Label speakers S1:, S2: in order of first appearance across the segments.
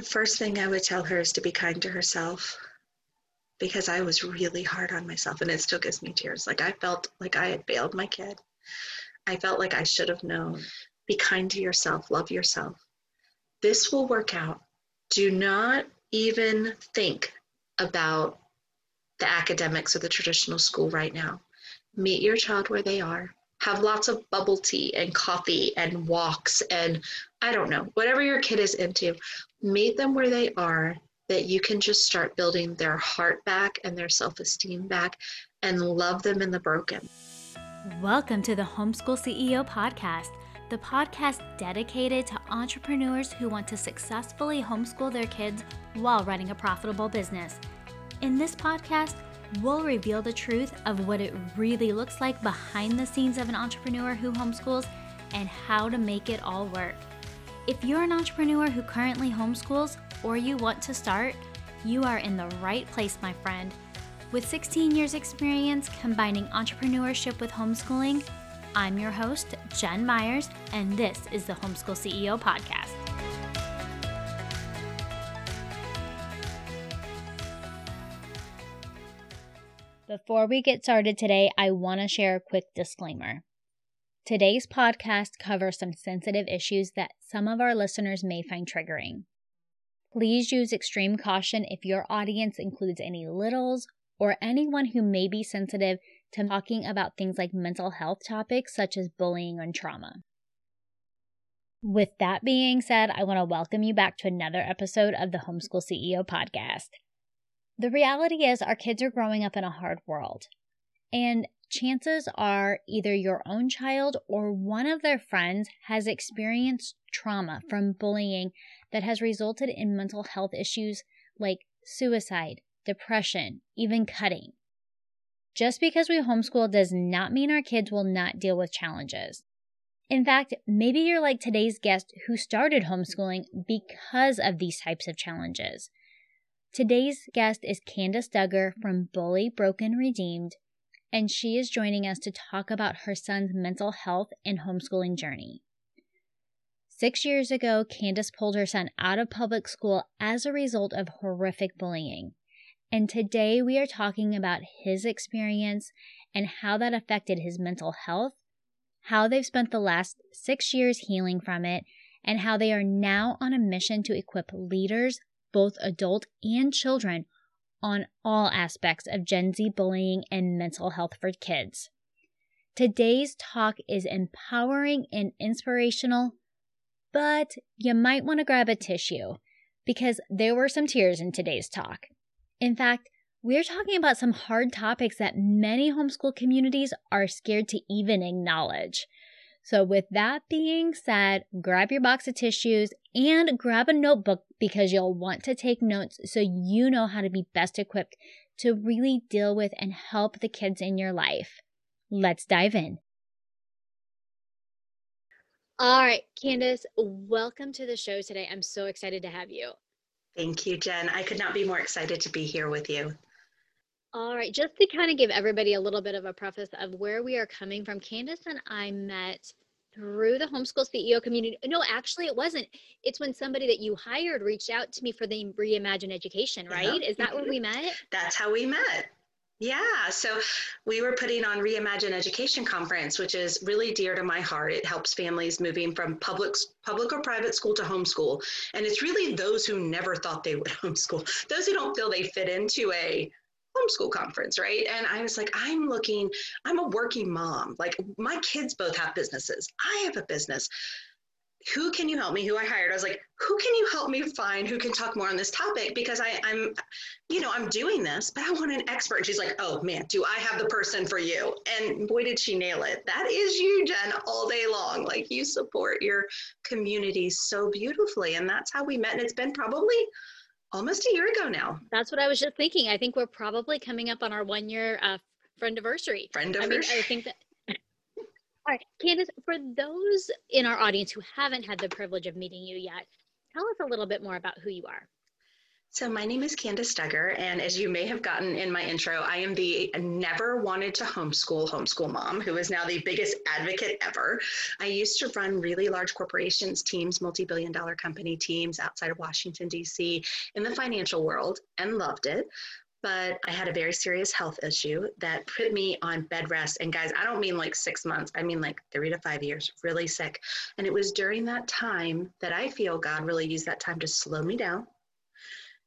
S1: The first thing I would tell her is to be kind to herself because I was really hard on myself and it still gives me tears. Like I felt like I had failed my kid. I felt like I should have known. Be kind to yourself, love yourself. This will work out. Do not even think about the academics of the traditional school right now. Meet your child where they are. Have lots of bubble tea and coffee and walks and I don't know, whatever your kid is into. Meet them where they are that you can just start building their heart back and their self esteem back and love them in the broken.
S2: Welcome to the Homeschool CEO Podcast, the podcast dedicated to entrepreneurs who want to successfully homeschool their kids while running a profitable business. In this podcast, we'll reveal the truth of what it really looks like behind the scenes of an entrepreneur who homeschools and how to make it all work. If you're an entrepreneur who currently homeschools, or you want to start, you are in the right place, my friend. With 16 years' experience combining entrepreneurship with homeschooling, I'm your host, Jen Myers, and this is the Homeschool CEO Podcast. Before we get started today, I want to share a quick disclaimer. Today's podcast covers some sensitive issues that some of our listeners may find triggering. Please use extreme caution if your audience includes any littles or anyone who may be sensitive to talking about things like mental health topics such as bullying and trauma. With that being said, I want to welcome you back to another episode of the Homeschool CEO podcast. The reality is, our kids are growing up in a hard world. And chances are either your own child or one of their friends has experienced trauma from bullying that has resulted in mental health issues like suicide, depression, even cutting. Just because we homeschool does not mean our kids will not deal with challenges. In fact, maybe you're like today's guest who started homeschooling because of these types of challenges. Today's guest is Candice Dugger from Bullied Broken Redeemed, and she is joining us to talk about her son's mental health and homeschooling journey. Six years ago, Candice pulled her son out of public school as a result of horrific bullying. And today we are talking about his experience and how that affected his mental health, how they've spent the last six years healing from it, and how they are now on a mission to equip leaders, both adult and children, on all aspects of Gen Z bullying and mental health for kids. Today's talk is empowering and inspirational but you might want to grab a tissue because there were some tears in today's talk. In fact, we're talking about some hard topics that many homeschool communities are scared to even acknowledge. So, with that being said, grab your box of tissues and grab a notebook because you'll want to take notes so you know how to be best equipped to really deal with and help the kids in your life. Let's dive in. All right, Candice, welcome to the show today. I'm so excited to have you.
S1: Thank you, Jen. I could not be more excited to be here with you.
S2: All right, just to kind of give everybody a little bit of a preface of where we are coming from, Candice and I met through the homeschool CEO community. No, actually, it wasn't. It's when somebody that you hired reached out to me for the Reimagine Education, right? Is that where we met?
S1: That's how we met. Yeah, so we were putting on Reimagine Education Conference, which is really dear to my heart. It helps families moving from public, public or private school to homeschool. And it's really those who never thought they would homeschool, those who don't feel they fit into a homeschool conference, right? And I was like, I'm looking, I'm a working mom. Like my kids both have businesses. I have a business. Who can you help me? Who i hired. I was like who can you help me find who can talk more on this topic? Because I, i'm you know i'm doing this but i want an expert. And she's like oh man do i have the person for you? And boy did she nail it. That is you jen all day long. Like you support your community so beautifully and that's how we met and it's been probably almost a year ago now.
S2: That's what i was just thinking. I think we're probably coming up on our one year uh, friend anniversary.
S1: Friend I mean,
S2: I think that all right, Candice, for those in our audience who haven't had the privilege of meeting you yet, tell us a little bit more about who you are.
S1: So, my name is Candice Dugger, and as you may have gotten in my intro, I am the never wanted to homeschool homeschool mom who is now the biggest advocate ever. I used to run really large corporations, teams, multi billion dollar company teams outside of Washington, D.C., in the financial world and loved it. But I had a very serious health issue that put me on bed rest. And guys, I don't mean like six months, I mean like three to five years, really sick. And it was during that time that I feel God really used that time to slow me down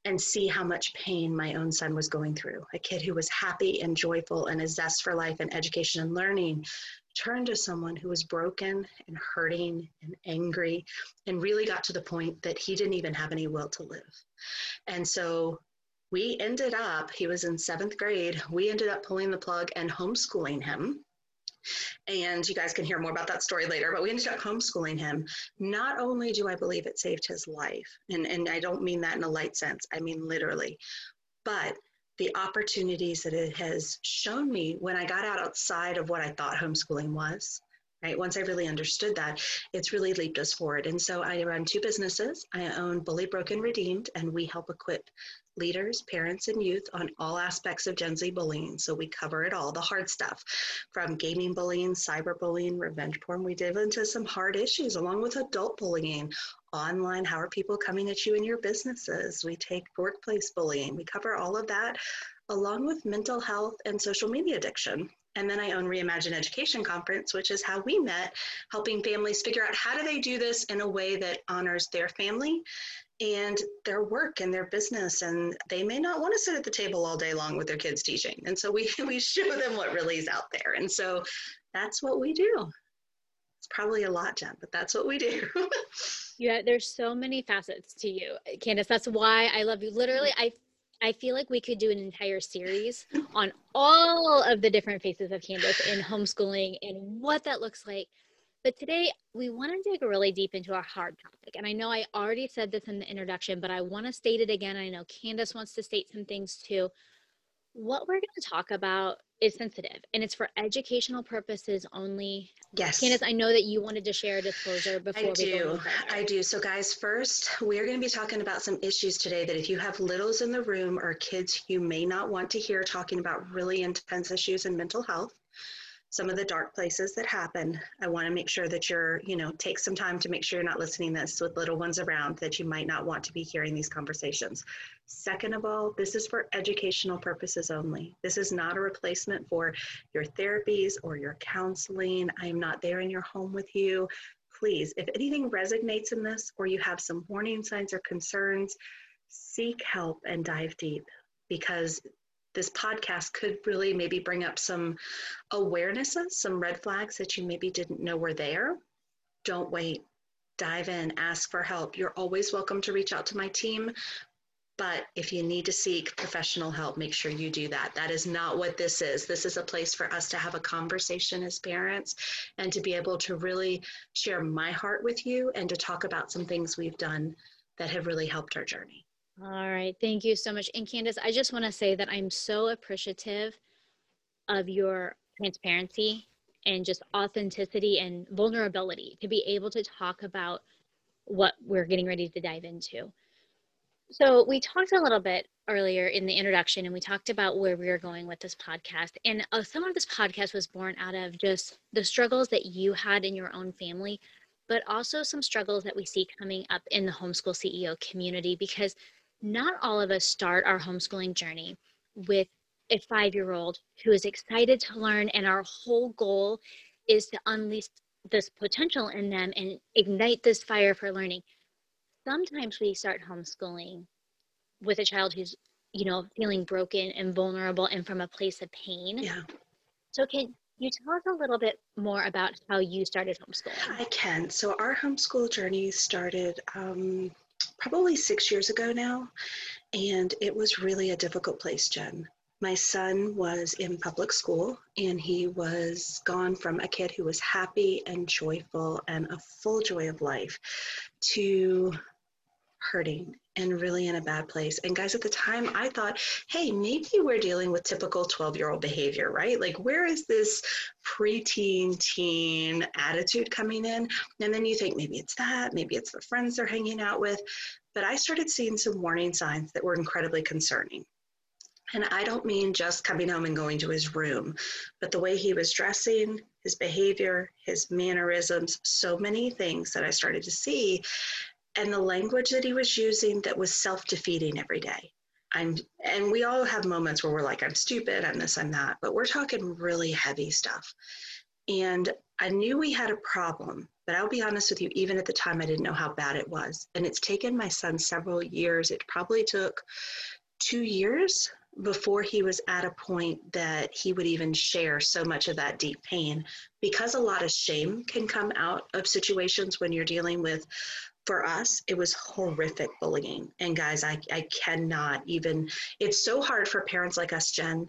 S1: and see how much pain my own son was going through. A kid who was happy and joyful and a zest for life and education and learning turned to someone who was broken and hurting and angry and really got to the point that he didn't even have any will to live. And so we ended up, he was in seventh grade, we ended up pulling the plug and homeschooling him and you guys can hear more about that story later, but we ended up homeschooling him. Not only do I believe it saved his life, and, and I don't mean that in a light sense, I mean literally, but the opportunities that it has shown me when I got out outside of what I thought homeschooling was. Right. Once I really understood that, it's really leaped us forward. And so I run two businesses. I own Bullied Broken Redeemed, and we help equip leaders, parents, and youth on all aspects of Gen Z bullying. So we cover it all, the hard stuff from gaming bullying, cyberbullying, revenge porn. We dive into some hard issues along with adult bullying, online, how are people coming at you in your businesses? We take workplace bullying. We cover all of that along with mental health and social media addiction. And then I own Reimagine Education Conference, which is how we met, helping families figure out how do they do this in a way that honors their family and their work and their business and they may not want to sit at the table all day long with their kids teaching and so we we show them what really is out there and so that's what we do. It's probably a lot jen but that's what we do.
S2: Yeah there's so many facets to you candice. That's why i love you. Literally i I feel like we could do an entire series on all of the different faces of Candice in homeschooling and what that looks like. But today we want to dig really deep into our hard topic. And I know I already said this in the introduction, but I want to state it again. I know Candice wants to state some things too. What we're going to talk about is sensitive and it's for educational purposes only.
S1: Yes.
S2: Candice, I know that you wanted to share a disclosure before
S1: I
S2: we
S1: do.
S2: go
S1: I do. So guys, first, we are going to be talking about some issues today that if you have littles in the room or kids you may not want to hear talking about really intense issues in mental health, some of the dark places that happen. I want to make sure that you're, you know, take some time to make sure you're not listening this with little ones around that you might not want to be hearing these conversations. Second of all, this is for educational purposes only. This is not a replacement for your therapies or your counseling. I am not there in your home with you. Please, if anything resonates in this or you have some warning signs or concerns, seek help and dive deep because this podcast could really maybe bring up some awarenesses, some red flags that you maybe didn't know were there. Don't wait. Dive in, ask for help. You're always welcome to reach out to my team. But if you need to seek professional help, make sure you do that. That is not what this is. This is a place for us to have a conversation as parents and to be able to really share my heart with you and to talk about some things we've done that have really helped our journey.
S2: All right. Thank you so much. And Candice, I just want to say that I'm so appreciative of your transparency and just authenticity and vulnerability to be able to talk about what we're getting ready to dive into. So, we talked a little bit earlier in the introduction and we talked about where we are going with this podcast. And uh, some of this podcast was born out of just the struggles that you had in your own family, but also some struggles that we see coming up in the homeschool CEO community because not all of us start our homeschooling journey with a five year old who is excited to learn, and our whole goal is to unleash this potential in them and ignite this fire for learning. Sometimes we start homeschooling with a child who's, you know, feeling broken and vulnerable and from a place of pain.
S1: Yeah.
S2: So, can you tell us a little bit more about how you started homeschooling?
S1: I can. So, our homeschool journey started um, probably six years ago now, and it was really a difficult place, Jen. My son was in public school and he was gone from a kid who was happy and joyful and a full joy of life to hurting and really in a bad place. And guys, at the time, I thought, hey, maybe we're dealing with typical 12 year old behavior, right? Like, where is this preteen teen attitude coming in? And then you think maybe it's that, maybe it's the friends they're hanging out with. But I started seeing some warning signs that were incredibly concerning. And I don't mean just coming home and going to his room, but the way he was dressing, his behavior, his mannerisms, so many things that I started to see and the language that he was using that was self-defeating every day. I'm and we all have moments where we're like i'm stupid i'm this i'm that but we're talking really heavy stuff. And i knew we had a problem but i'll be honest with you even at the time i didn't know how bad it was. And it's taken my son several years. It probably took two years before he was at a point that he would even share so much of that deep pain because a lot of shame can come out of situations when you're dealing with for us, it was horrific bullying. And guys, I, I cannot even, it's so hard for parents like us, Jen,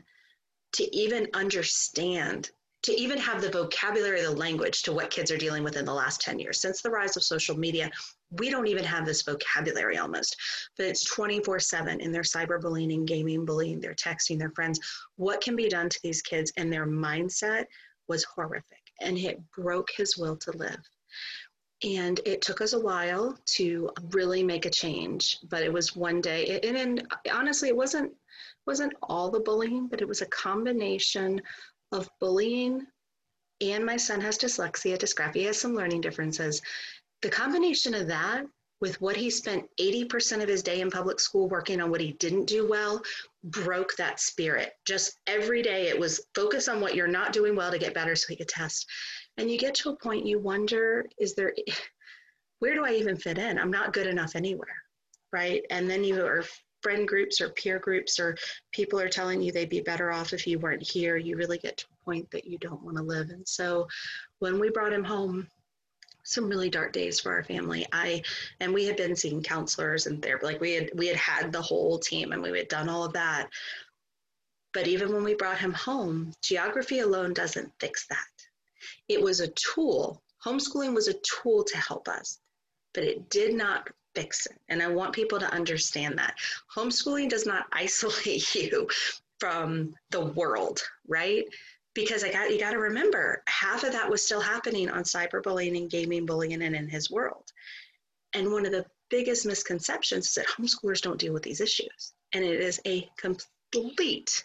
S1: to even understand, to even have the vocabulary, the language to what kids are dealing with in the last 10 years. Since the rise of social media, we don't even have this vocabulary almost, but it's 24 7 in their cyberbullying, gaming, bullying, they're texting their friends. What can be done to these kids and their mindset was horrific and it broke his will to live and it took us a while to really make a change but it was one day and, and honestly it wasn't wasn't all the bullying but it was a combination of bullying and my son has dyslexia. Dysgraphia has some learning differences. The combination of that with what he spent 80% of his day in public school working on what he didn't do well broke that spirit. Just every day it was focus on what you're not doing well to get better so he could test. And you get to a point you wonder is there where do i even fit in? I'm not good enough anywhere right? And then you are friend groups or peer groups or people are telling you they'd be better off if you weren't here. You really get to a point that you don't want to live. And so when we brought him home some really dark days for our family i and we had been seeing counselors and there like we had we had had the whole team and we had done all of that but even when we brought him home geography alone doesn't fix that it was a tool. Homeschooling was a tool to help us, but it did not fix it. And I want people to understand that. Homeschooling does not isolate you from the world, right? Because I got you got to remember half of that was still happening on cyberbullying and gaming bullying and in his world. And one of the biggest misconceptions is that homeschoolers don't deal with these issues. And it is a complete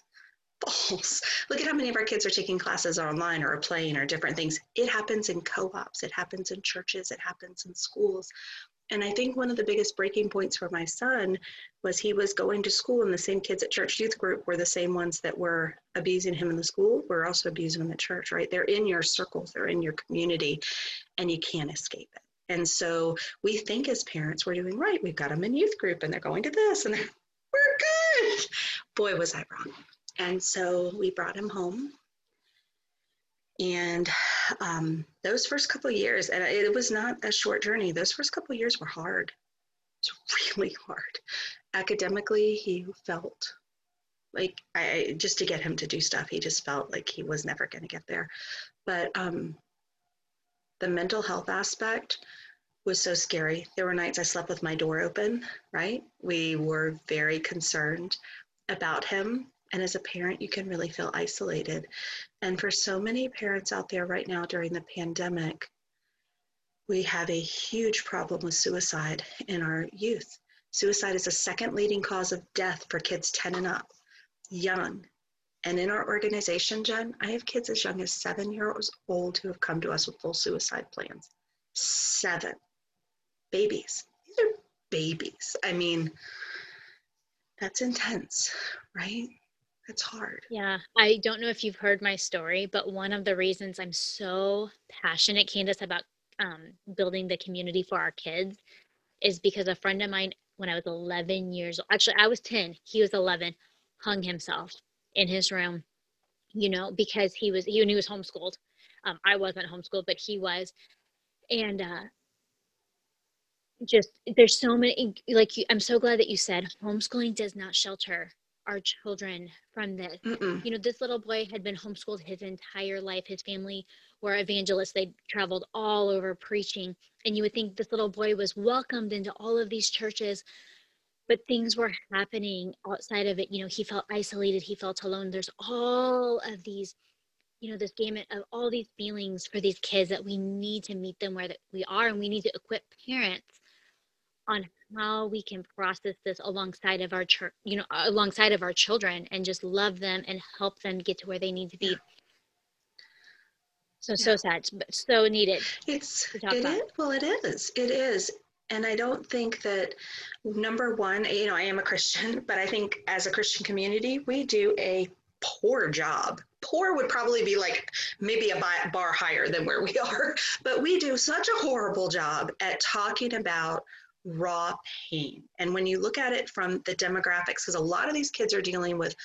S1: false. Look at how many of our kids are taking classes online or playing or different things. It happens in co ops, it happens in churches, it happens in schools. And I think one of the biggest breaking points for my son was he was going to school, and the same kids at church youth group were the same ones that were abusing him in the school, were also abusing him at church, right? They're in your circles, they're in your community, and you can't escape it. And so we think as parents we're doing right. We've got them in youth group and they're going to this and we're good. Boy, was I wrong. And so we brought him home. And um, those first couple years, and it was not a short journey, those first couple years were hard. It was really hard. Academically, he felt like I just to get him to do stuff, he just felt like he was never going to get there. But um, the mental health aspect was so scary. There were nights I slept with my door open, right? We were very concerned about him and as a parent, you can really feel isolated. And for so many parents out there right now during the pandemic, we have a huge problem with suicide in our youth. Suicide is the second leading cause of death for kids 10 and up, young. And in our organization, Jen, I have kids as young as seven years old who have come to us with full suicide plans. Seven. Babies. These are babies. I mean, that's intense, right? It's hard.
S2: Yeah. I don't know if you've heard my story, but one of the reasons I'm so passionate, Candice, about um, building the community for our kids is because a friend of mine, when I was 11 years old, actually, I was 10, he was 11, hung himself in his room, you know, because he was, he, he was homeschooled. Um, I wasn't homeschooled, but he was. And, uh, just there's so many like you, i'm so glad that you said homeschooling does not shelter our children from this. Mm-mm. You know, this little boy had been homeschooled his entire life. His family were evangelists. They traveled all over preaching. And you would think this little boy was welcomed into all of these churches, but things were happening outside of it. You know, he felt isolated, he felt alone. There's all of these, you know, this gamut of all these feelings for these kids that we need to meet them where that we are, and we need to equip parents on how we can process this alongside of our church, you know, uh, alongside of our children and just love them and help them get to where they need to be. So, so sad, but so needed.
S1: It's, it is, well, it is, it is. And I don't think that number one, you know, I am a Christian, but I think as a Christian community, we do a poor job. Poor would probably be like maybe a bar higher than where we are, but we do such a horrible job at talking about raw pain. And when you look at it from the demographics, because a lot of these kids are dealing with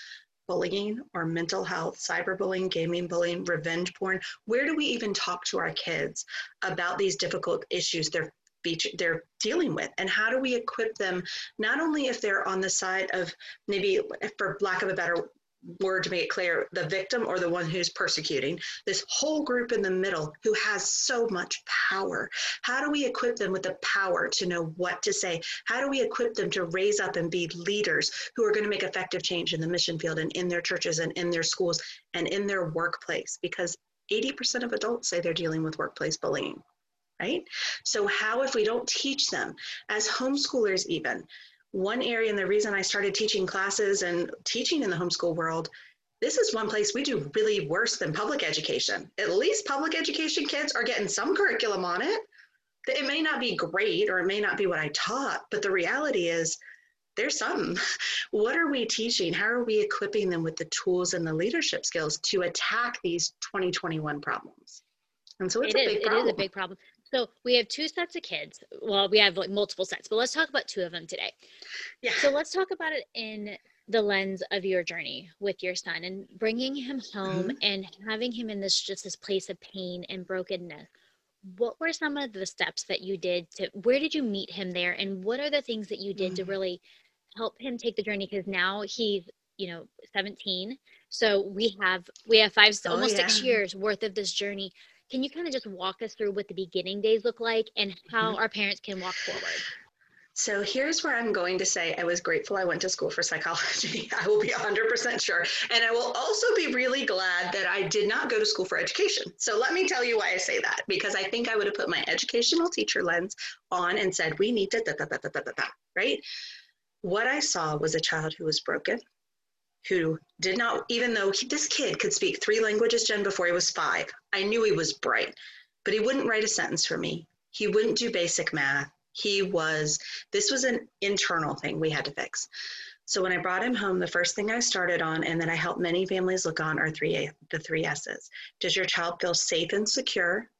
S1: bullying or mental health, cyberbullying, gaming bullying, revenge porn, where do we even talk to our kids about these difficult issues they're they're dealing with and how do we equip them not only if they're on the side of maybe for lack of a better word to make it clear the victim or the one who's persecuting this whole group in the middle who has so much power. How do we equip them with the power to know what to say? How do we equip them to raise up and be leaders who are going to make effective change in the mission field and in their churches and in their schools and in their workplace? Because 80% of adults say they're dealing with workplace bullying right? So how if we don't teach them as homeschoolers even one area and the reason I started teaching classes and teaching in the homeschool world, this is one place we do really worse than public education. At least public education kids are getting some curriculum on it. It may not be great or it may not be what I taught, but the reality is there's some. What are we teaching? How are we equipping them with the tools and the leadership skills to attack these 2021 problems?
S2: And so it's it a is, big problem. It is a big problem. So we have two sets of kids. Well, we have like multiple sets, but let's talk about two of them today. Yeah. So let's talk about it in the lens of your journey with your son and bringing him home mm-hmm. and having him in this just this place of pain and brokenness. What were some of the steps that you did to where did you meet him there and what are the things that you did mm-hmm. to really help him take the journey because now he's you know 17 so we have we have five oh, almost yeah. six years worth of this journey can you kind of just walk us through what the beginning days look like and how mm-hmm. our parents can walk forward?
S1: So here's where I'm going to say I was grateful I went to school for psychology. I will be 100% sure. And I will also be really glad that I did not go to school for education. So let me tell you why I say that, because I think I would have put my educational teacher lens on and said, we need to, da, da, da, da, da, da, da, right? What I saw was a child who was broken, who did not, even though he, this kid could speak three languages, Jen, before he was five, I knew he was bright, but he wouldn't write a sentence for me. He wouldn't do basic math. He was, this was an internal thing we had to fix. So when I brought him home, the first thing I started on and that I help many families look on are three the three S's. Does your child feel safe and secure?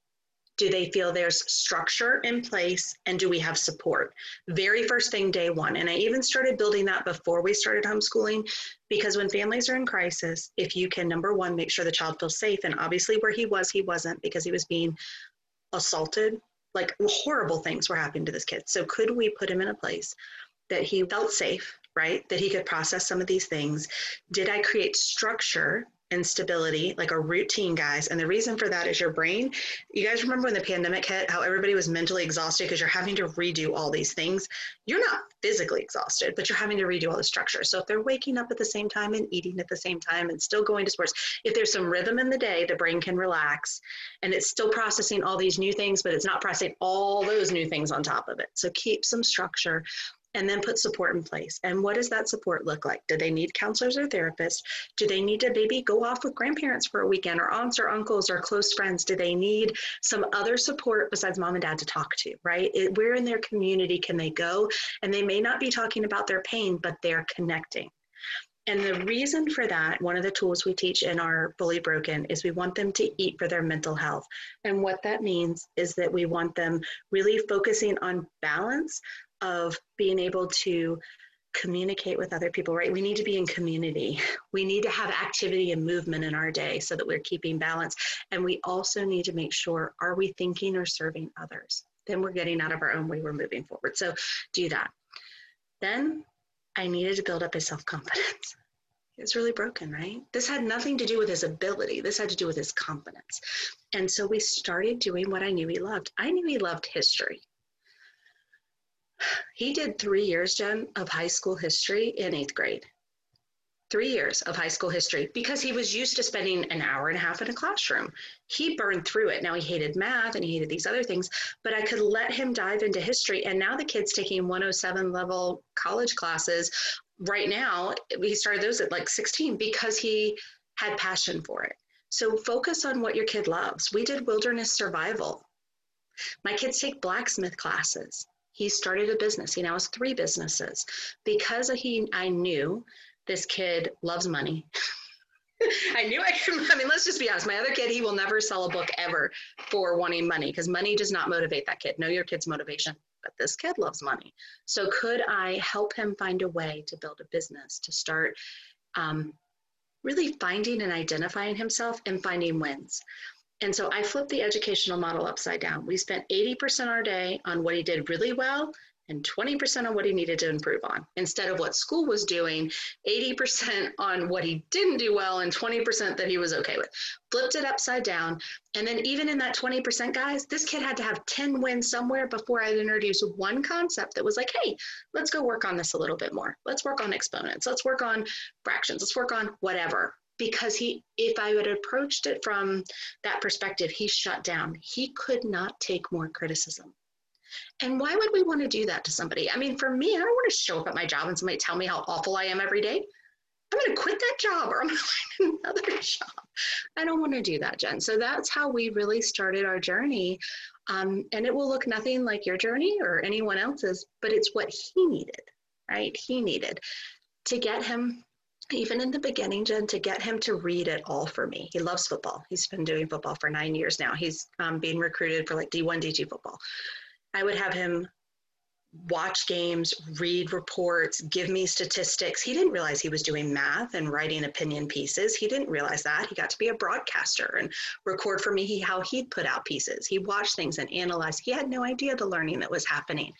S1: Do they feel there's structure in place and do we have support? Very first thing, day one. And I even started building that before we started homeschooling because when families are in crisis, if you can, number one, make sure the child feels safe. And obviously, where he was, he wasn't because he was being assaulted. Like horrible things were happening to this kid. So, could we put him in a place that he felt safe, right? That he could process some of these things? Did I create structure and stability, like a routine, guys. And the reason for that is your brain. You guys remember when the pandemic hit, how everybody was mentally exhausted because you're having to redo all these things? You're not physically exhausted, but you're having to redo all the structure. So if they're waking up at the same time and eating at the same time and still going to sports, if there's some rhythm in the day, the brain can relax and it's still processing all these new things, but it's not processing all those new things on top of it. So keep some structure and then put support in place. And what does that support look like? Do they need counselors or therapists? Do they need to maybe go off with grandparents for a weekend or aunts or uncles or close friends? Do they need some other support besides mom and dad to talk to, right? It, where in their community can they go? And they may not be talking about their pain, but they're connecting. And the reason for that, one of the tools we teach in our Bullied Broken is we want them to eat for their mental health. And what that means is that we want them really focusing on balance of being able to communicate with other people, right? We need to be in community. We need to have activity and movement in our day so that we're keeping balance. And we also need to make sure are we thinking or serving others? Then we're getting out of our own way, we're moving forward. So do that. Then I needed to build up his self confidence was really broken, right? This had nothing to do with his ability. This had to do with his confidence. And so we started doing what I knew he loved. I knew he loved history. He did three years, Jen, of high school history in eighth grade. Three years of high school history because he was used to spending an hour and a half in a classroom. He burned through it. Now he hated math and he hated these other things, but I could let him dive into history. And now the kid's taking 107 level college classes right now he started those at like 16 because he had passion for it so focus on what your kid loves we did wilderness survival my kids take blacksmith classes he started a business he now has three businesses because he i knew this kid loves money I knew I could. I mean, let's just be honest. My other kid, he will never sell a book ever for wanting money because money does not motivate that kid. Know your kid's motivation but this kid loves money. So could I help him find a way to build a business, to start um, really finding and identifying himself and finding wins? And so I flipped the educational model upside down. We spent 80% our day on what he did really well and 20% on what he needed to improve on. Instead of what school was doing 80% on what he didn't do well and 20% that he was okay with. Flipped it upside down. And then even in that 20% guys this kid had to have 10 wins somewhere before I'd introduce one concept that was like hey let's go work on this a little bit more. Let's work on exponents. Let's work on fractions. Let's work on whatever because he if i had approached it from that perspective he shut down he could not take more criticism and why would we want to do that to somebody? I mean, for me, I don't want to show up at my job and somebody tell me how awful I am every day. I'm going to quit that job or I'm going to find another job. I don't want to do that, Jen. So that's how we really started our journey. Um, and it will look nothing like your journey or anyone else's, but it's what he needed, right? He needed to get him, even in the beginning, Jen, to get him to read it all for me. He loves football. He's been doing football for nine years now. He's um, being recruited for like D1, D2 football. I would have him watch games, read reports, give me statistics. He didn't realize he was doing math and writing opinion pieces. He didn't realize that. He got to be a broadcaster and record for me how he'd put out pieces. He watched things and analyzed. He had no idea the learning that was happening.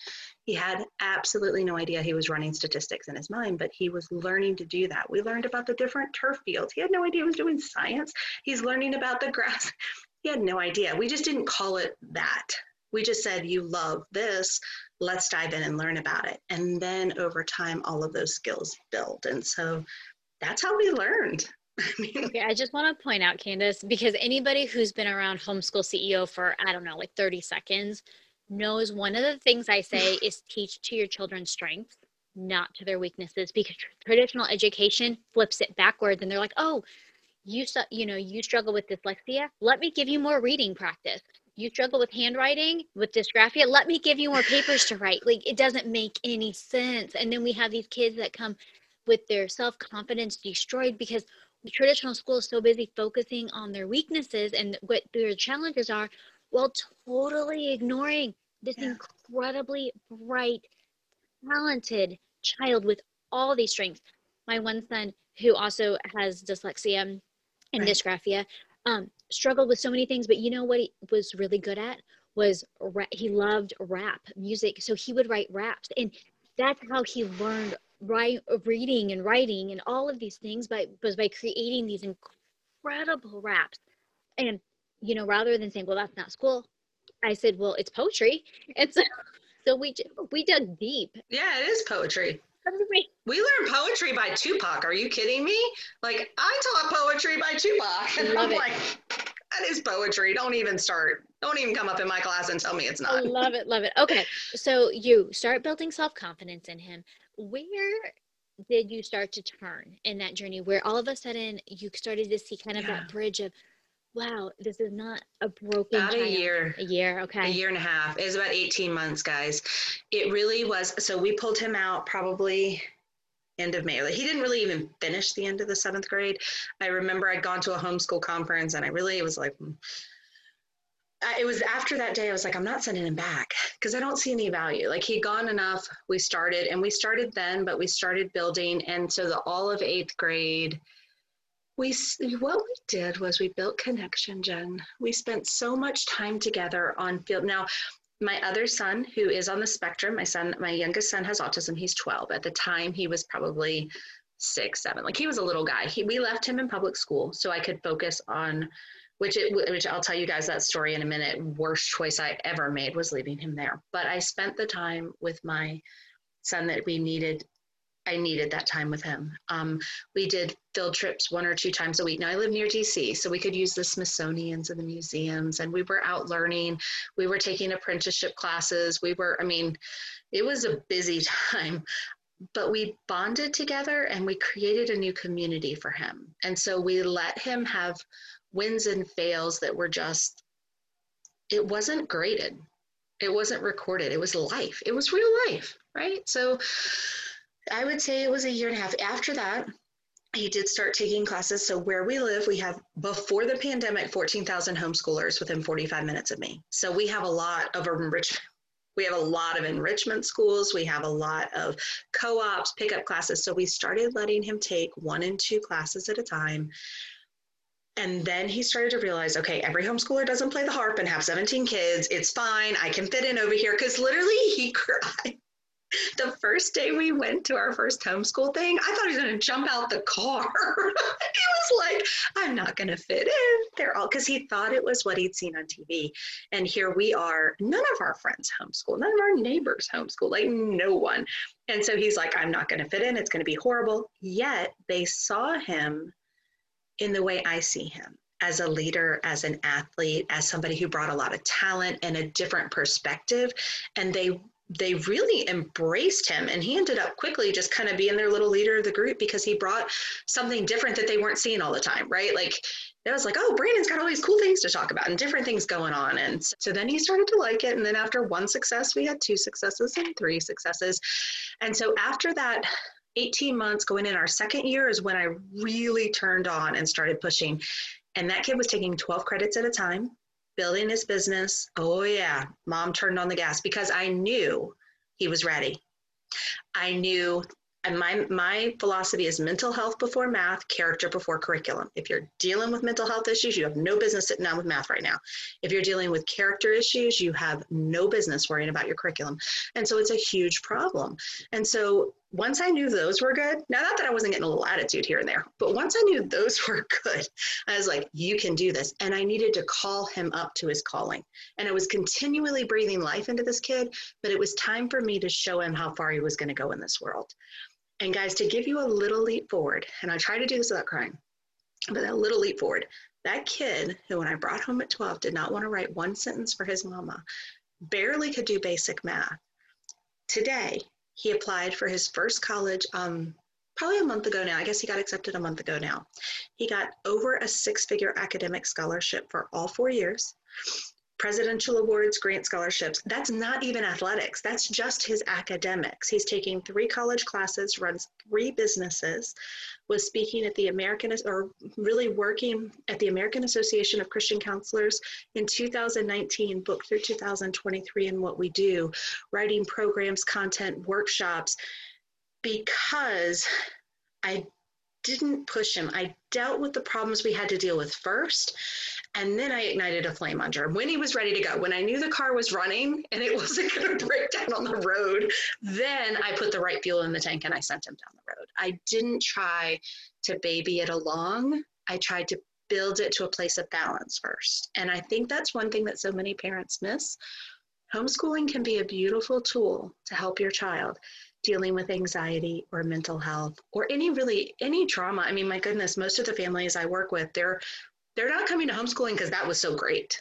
S1: He had absolutely no idea he was running statistics in his mind, but he was learning to do that. We learned about the different turf fields. He had no idea he was doing science. He's learning about the grass. He had no idea. We just didn't call it that we just said, you love this, let's dive in and learn about it. And then over time, all of those skills build. And so that's how we learned.
S2: okay, I just want to point out, Candice, because anybody who's been around homeschool CEO for, I don't know, like 30 seconds knows one of the things I say is teach to your children's strengths, not to their weaknesses, because traditional education flips it backwards and they're like, oh, you, you know, you struggle with dyslexia. Let me give you more reading practice. You struggle with handwriting with dysgraphia? Let me give you more papers to write. Like it doesn't make any sense. And then we have these kids that come with their self-confidence destroyed because the traditional school is so busy focusing on their weaknesses and what their challenges are while totally ignoring this yeah. incredibly bright talented child with all these strengths my one son who also has dyslexia and right. dysgraphia um, struggled with so many things, but you know what he was really good at was ra- he loved rap music, so he would write raps, and that's how he learned write, reading and writing and all of these things. By was by creating these incredible raps, and you know, rather than saying, "Well, that's not school," I said, "Well, it's poetry," and so so we we dug deep.
S1: Yeah, it is poetry. We learned poetry by Tupac. Are you kidding me? Like I taught poetry by Tupac, and I'm it. like, that is poetry. Don't even start. Don't even come up in my class and tell me it's not.
S2: I love it, love it. Okay, so you start building self confidence in him. Where did you start to turn in that journey? Where all of a sudden you started to see kind of yeah. that bridge of wow, this is not a broken
S1: about
S2: child.
S1: a year.
S2: A year, okay.
S1: A year and a half. It was about 18 months, guys. It really was. So we pulled him out probably end of May. Like he didn't really even finish the end of the seventh grade. I remember I'd gone to a homeschool conference and I really was like, hmm. it was after that day, I was like, I'm not sending him back because I don't see any value. Like he'd gone enough. We started and we started then, but we started building. And so the all of eighth grade, we what we did was we built connection jen we spent so much time together on field now my other son who is on the spectrum my son my youngest son has autism he's 12 at the time he was probably six, seven. Like he was a little guy. He, we left him in public school so I could focus on which it, which I'll tell you guys that story in a minute. Worst choice I ever made was leaving him there. But I spent the time with my son that we needed. I needed that time with him. Um, we did field trips one or two times a week. Now I live near DC, so we could use the Smithsonian's and the museums, and we were out learning. We were taking apprenticeship classes. We were, I mean, it was a busy time but we bonded together and we created a new community for him. And so we let him have wins and fails that were just, it wasn't graded. It wasn't recorded. It was life. It was real life, right? So I would say it was a year and a half. After that, he did start taking classes. So where we live, we have before the pandemic, 14,000 homeschoolers within 45 minutes of me. So we have a lot of enrichment we have a lot of enrichment schools. We have a lot of co ops, pickup classes. So we started letting him take one and two classes at a time. And then he started to realize okay, every homeschooler doesn't play the harp and have 17 kids. It's fine. I can fit in over here. Because literally, he cried the first day we went to our first homeschool thing, I thought he was going to jump out the car. he was like, I'm not going to fit in. They're all, because he thought it was what he'd seen on TV. And here we are, none of our friends homeschool, none of our neighbors homeschool, like no one. And so he's like, I'm not going to fit in. It's going to be horrible. Yet they saw him in the way I see him as a leader, as an athlete, as somebody who brought a lot of talent and a different perspective. And they they really embraced him and he ended up quickly just kind of being their little leader of the group because he brought something different that they weren't seeing all the time right? Like it was like oh brandon's got all these cool things to talk about and different things going on and so then he started to like it and then after one success we had two successes and three successes and so after that 18 months going in our second year is when i really turned on and started pushing and that kid was taking 12 credits at a time building his business. Oh, yeah, mom turned on the gas because I knew he was ready. I knew and my my philosophy is mental health before math character before curriculum. If you're dealing with mental health issues you have no business sitting down with math right now. If you're dealing with character issues you have no business worrying about your curriculum. And so it's a huge problem. And so once i knew those were good now not that i wasn't getting a little attitude here and there but once i knew those were good i was like you can do this. And i needed to call him up to his calling. And i was continually breathing life into this kid but it was time for me to show him how far he was going to go in this world. And guys, to give you a little leap forward, and I try to do this without crying, but a little leap forward, that kid who, when I brought home at 12, did not want to write one sentence for his mama, barely could do basic math. Today, he applied for his first college um, probably a month ago now. I guess he got accepted a month ago now. He got over a six figure academic scholarship for all four years presidential awards, grant scholarships. That's not even athletics. That's just his academics. He's taking three college classes, runs three businesses, was speaking at the American, or really working at the American Association of Christian Counselors in 2019, booked through 2023 in what we do, writing programs, content, workshops, because I didn't push him. I dealt with the problems we had to deal with first. And then I ignited a flame under him when he was ready to go. When I knew the car was running and it wasn't going to break down on the road, then I put the right fuel in the tank and I sent him down the road. I didn't try to baby it along. I tried to build it to a place of balance first. And I think that's one thing that so many parents miss. Homeschooling can be a beautiful tool to help your child dealing with anxiety or mental health or any really any trauma. I mean, my goodness, most of the families I work with, they're they're not coming to homeschooling because that was so great.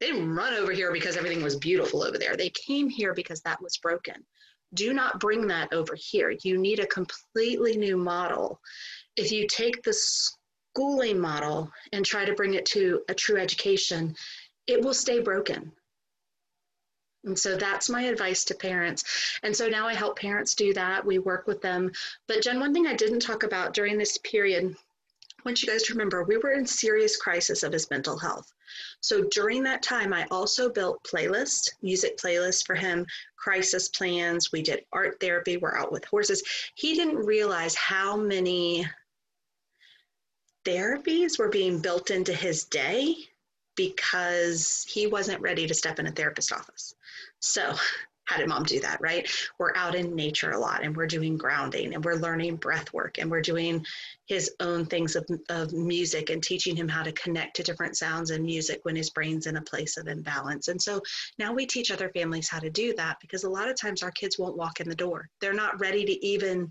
S1: They didn't run over here because everything was beautiful over there. They came here because that was broken. Do not bring that over here. You need a completely new model. If you take the schooling model and try to bring it to a true education, it will stay broken. And so that's my advice to parents. And so now I help parents do that. We work with them. But Jen, one thing I didn't talk about during this period want you guys to remember we were in serious crisis of his mental health. So during that time, I also built playlists, music playlists for him, crisis plans. We did art therapy. We're out with horses. He didn't realize how many therapies were being built into his day because he wasn't ready to step in a therapist office. So how did mom do that, right? We're out in nature a lot and we're doing grounding and we're learning breath work and we're doing his own things of, of music and teaching him how to connect to different sounds and music when his brain's in a place of imbalance. And so now we teach other families how to do that because a lot of times our kids won't walk in the door. They're not ready to even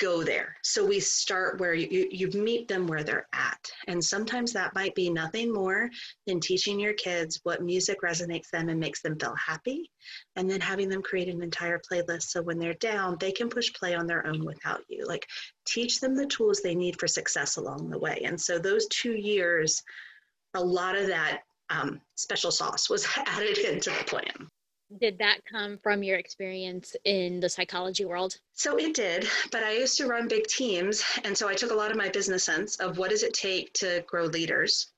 S1: go there. So we start where you, you meet them where they're at. And sometimes that might be nothing more than teaching your kids what music resonates them and makes them feel happy. And then having them create an entire playlist so when they're down, they can push play on their own without you. Like teach them the tools they need for success along the way. And so those two years, a lot of that um, special sauce was added into the plan
S2: did that come from your experience in the psychology world?
S1: So it did, but I used to run big teams. And so I took a lot of my business sense of what does it take to grow leaders?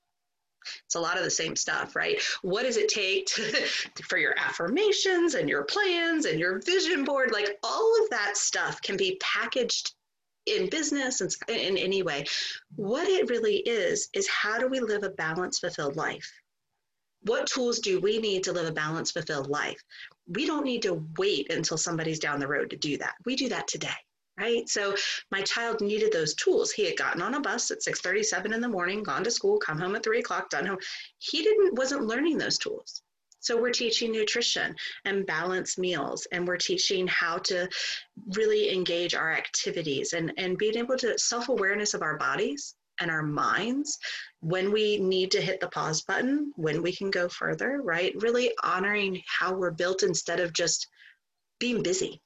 S1: It's a lot of the same stuff, right? What does it take to, for your affirmations and your plans and your vision board? Like all of that stuff can be packaged in business and in any way. What it really is, is how do we live a balanced, fulfilled life? What tools do we need to live a balanced, fulfilled life? We don't need to wait until somebody's down the road to do that. We do that today right so my child needed those tools he had gotten on a bus at 6.37 in the morning gone to school come home at 3 o'clock done home he didn't wasn't learning those tools so we're teaching nutrition and balanced meals and we're teaching how to really engage our activities and, and being able to self-awareness of our bodies and our minds when we need to hit the pause button, when we can go further, right? Really honoring how we're built instead of just being busy.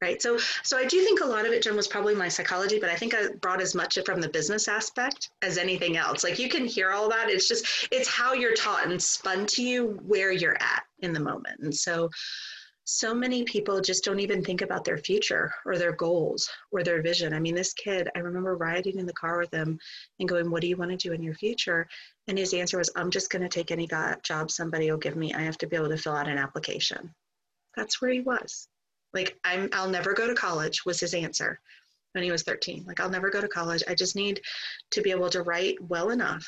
S1: Right. So so I do think a lot of it, Jen, was probably my psychology, but I think I brought as much from the business aspect as anything else. Like you can hear all that. It's just it's how you're taught and spun to you where you're at in the moment. And so so many people just don't even think about their future or their goals or their vision. I mean, this kid, I remember riding in the car with him and going, What do you want to do in your future? And his answer was, I'm just going to take any job somebody will give me. I have to be able to fill out an application. That's where he was. Like, I'm, I'll never go to college, was his answer when he was 13. Like, I'll never go to college. I just need to be able to write well enough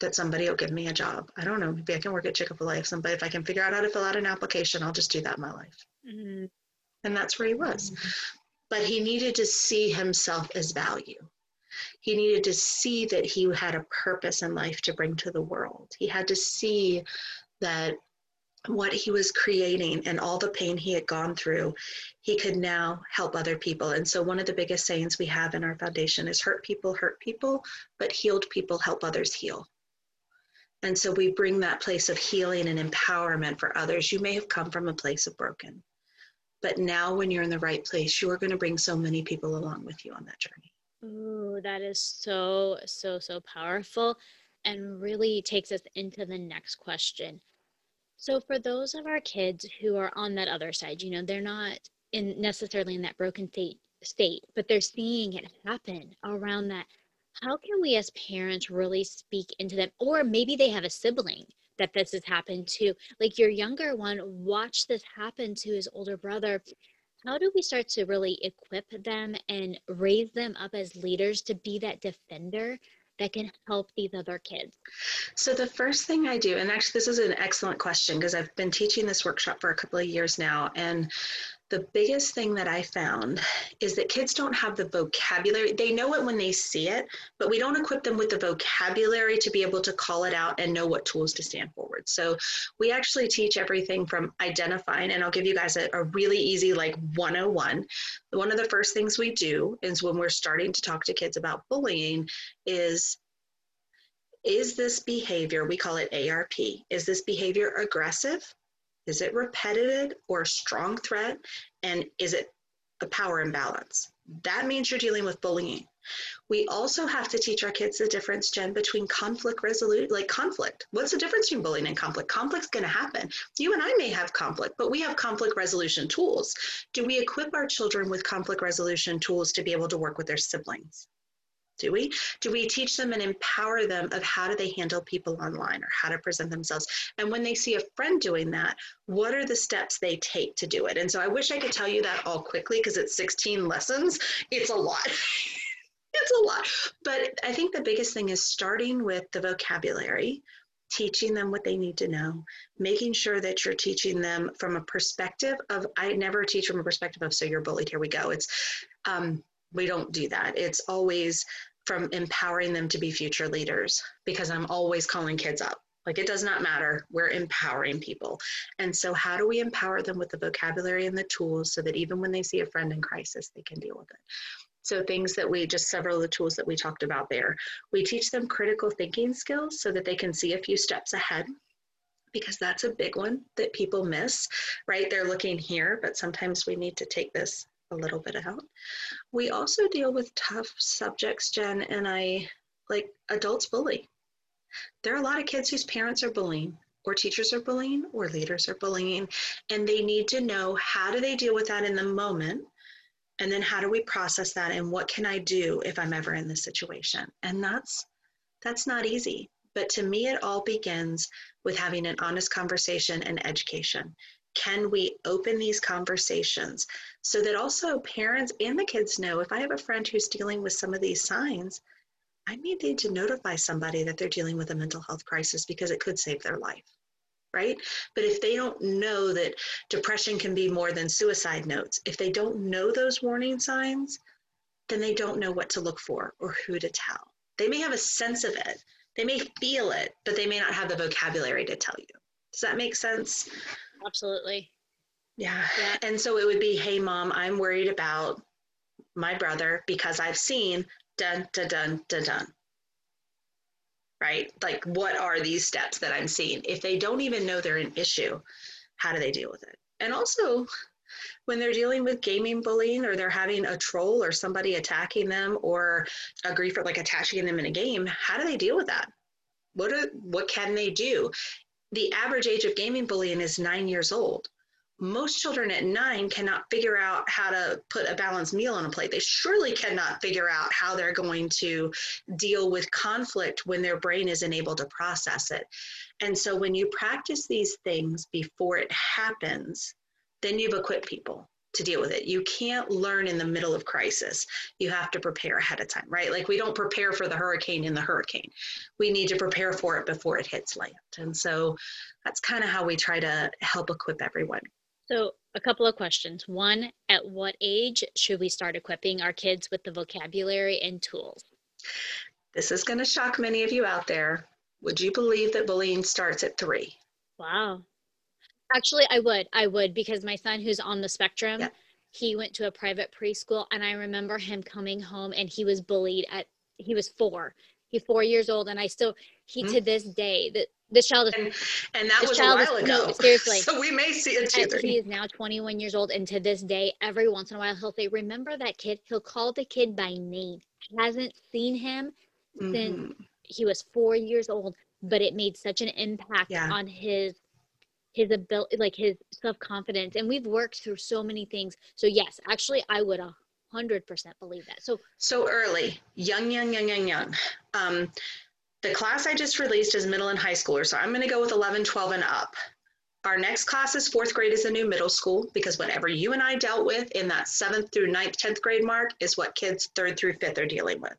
S1: that somebody will give me a job. I don't know. Maybe I can work at Chick fil A. If somebody, if I can figure out how to fill out an application, I'll just do that in my life. Mm-hmm. And that's where he was. Mm-hmm. But he needed to see himself as value. He needed to see that he had a purpose in life to bring to the world. He had to see that what he was creating and all the pain he had gone through, he could now help other people. And so, one of the biggest sayings we have in our foundation is hurt people hurt people, but healed people help others heal. And so we bring that place of healing and empowerment for others. You may have come from a place of broken, but now when you're in the right place, you're going to bring so many people along with you on that journey.
S2: Ooh, that is so, so, so powerful and really takes us into the next question. So, for those of our kids who are on that other side, you know, they're not in necessarily in that broken state, state, but they're seeing it happen around that how can we as parents really speak into them? Or maybe they have a sibling that this has happened to. Like your younger one watch this happen to his older brother. How do we start to really equip them and raise them up as leaders to be that defender that can help these other kids?
S1: So, the first thing I do, and actually, this is an excellent question because I've been teaching this workshop for a couple of years now, and the biggest thing that I found is that kids don't have the vocabulary. They know it when they see it, but we don't equip them with the vocabulary to be able to call it out and know what tools to stand forward. So we actually teach everything from identifying, and I'll give you guys a, a really easy, like 101. One of the first things we do is when we're starting to talk to kids about bullying is is this behavior, we call it ARP, is this behavior aggressive? Is it repetitive or a strong threat? And is it a power imbalance? That means you're dealing with bullying. We also have to teach our kids the difference, Jen, between conflict resolution, like conflict. What's the difference between bullying and conflict? Conflict's going to happen. You and I may have conflict, but we have conflict resolution tools. Do we equip our children with conflict resolution tools to be able to work with their siblings? Do we? Do we teach them and empower them of how do they handle people online or how to present themselves? And when they see a friend doing that, what are the steps they take to do it? And so I wish I could tell you that all quickly because it's 16 lessons. It's a lot. it's a lot. But I think the biggest thing is starting with the vocabulary, teaching them what they need to know, making sure that you're teaching them from a perspective of, I never teach from a perspective of, so you're bullied, here we go. It's, um, we don't do that. It's always from empowering them to be future leaders because I'm always calling kids up. Like it does not matter. We're empowering people. And so, how do we empower them with the vocabulary and the tools so that even when they see a friend in crisis, they can deal with it? So, things that we just several of the tools that we talked about there. We teach them critical thinking skills so that they can see a few steps ahead because that's a big one that people miss, right? They're looking here, but sometimes we need to take this a little bit out. We also deal with tough subjects, Jen, and I like adults bully. There are a lot of kids whose parents are bullying or teachers are bullying or leaders are bullying and they need to know how do they deal with that in the moment and then how do we process that and what can i do if i'm ever in this situation and that's that's not easy but to me it all begins with having an honest conversation and education can we open these conversations so that also parents and the kids know if i have a friend who's dealing with some of these signs i may need to notify somebody that they're dealing with a mental health crisis because it could save their life right? But if they don't know that depression can be more than suicide notes, if they don't know those warning signs, then they don't know what to look for or who to tell. They may have a sense of it, they may feel it, but they may not have the vocabulary to tell you. Does that make sense?
S2: Absolutely.
S1: Yeah. yeah. And so it would be, hey, mom, I'm worried about my brother because I've seen dun, dun, dun, dun, dun right? Like, what are these steps that I'm seeing? If they don't even know they're an issue, how do they deal with it? And also, when they're dealing with gaming bullying or they're having a troll or somebody attacking them or a griefer like attaching them in a game, how do they deal with that? What are what can they do? The average age of gaming bullying is nine years old most children at nine cannot figure out how to put a balanced meal on a plate. They surely cannot figure out how they're going to deal with conflict when their brain isn't able to process it. And so when you practice these things before it happens, then you've equipped people to deal with it. You can't learn in the middle of crisis. You have to prepare ahead of time, right? Like we don't prepare for the hurricane in the hurricane. We need to prepare for it before it hits land. And so that's kind of how we try to help equip everyone.
S2: So, a couple of questions. One, at what age should we start equipping our kids with the vocabulary and tools?
S1: This is going to shock many of you out there. Would you believe that bullying starts at three?
S2: Wow. Actually, I would. I would because my son, who's on the spectrum, yeah. he went to a private preschool, and I remember him coming home and he was bullied at, he was four. He four years old, and I still, he mm-hmm. to this day, that this child is,
S1: and, and that was a while is, ago.
S2: No, seriously.
S1: So we may see it too.
S2: He is now 21 years old, and to this day, every once in a while, he'll say, "Remember that kid?" He'll call the kid by name. Hasn't seen him mm-hmm. since he was four years old, but it made such an impact yeah. on his his ability, like his self confidence. And we've worked through so many things. So yes, actually, I would a hundred percent believe that. So
S1: so early, young, young, young, young, young. Um, the class I just released is middle and high schoolers, so I'm going to go with 11, 12, and up. Our next class is fourth grade is a new middle school because whatever you and I dealt with in that seventh through ninth, 10th grade mark is what kids third through fifth are dealing with.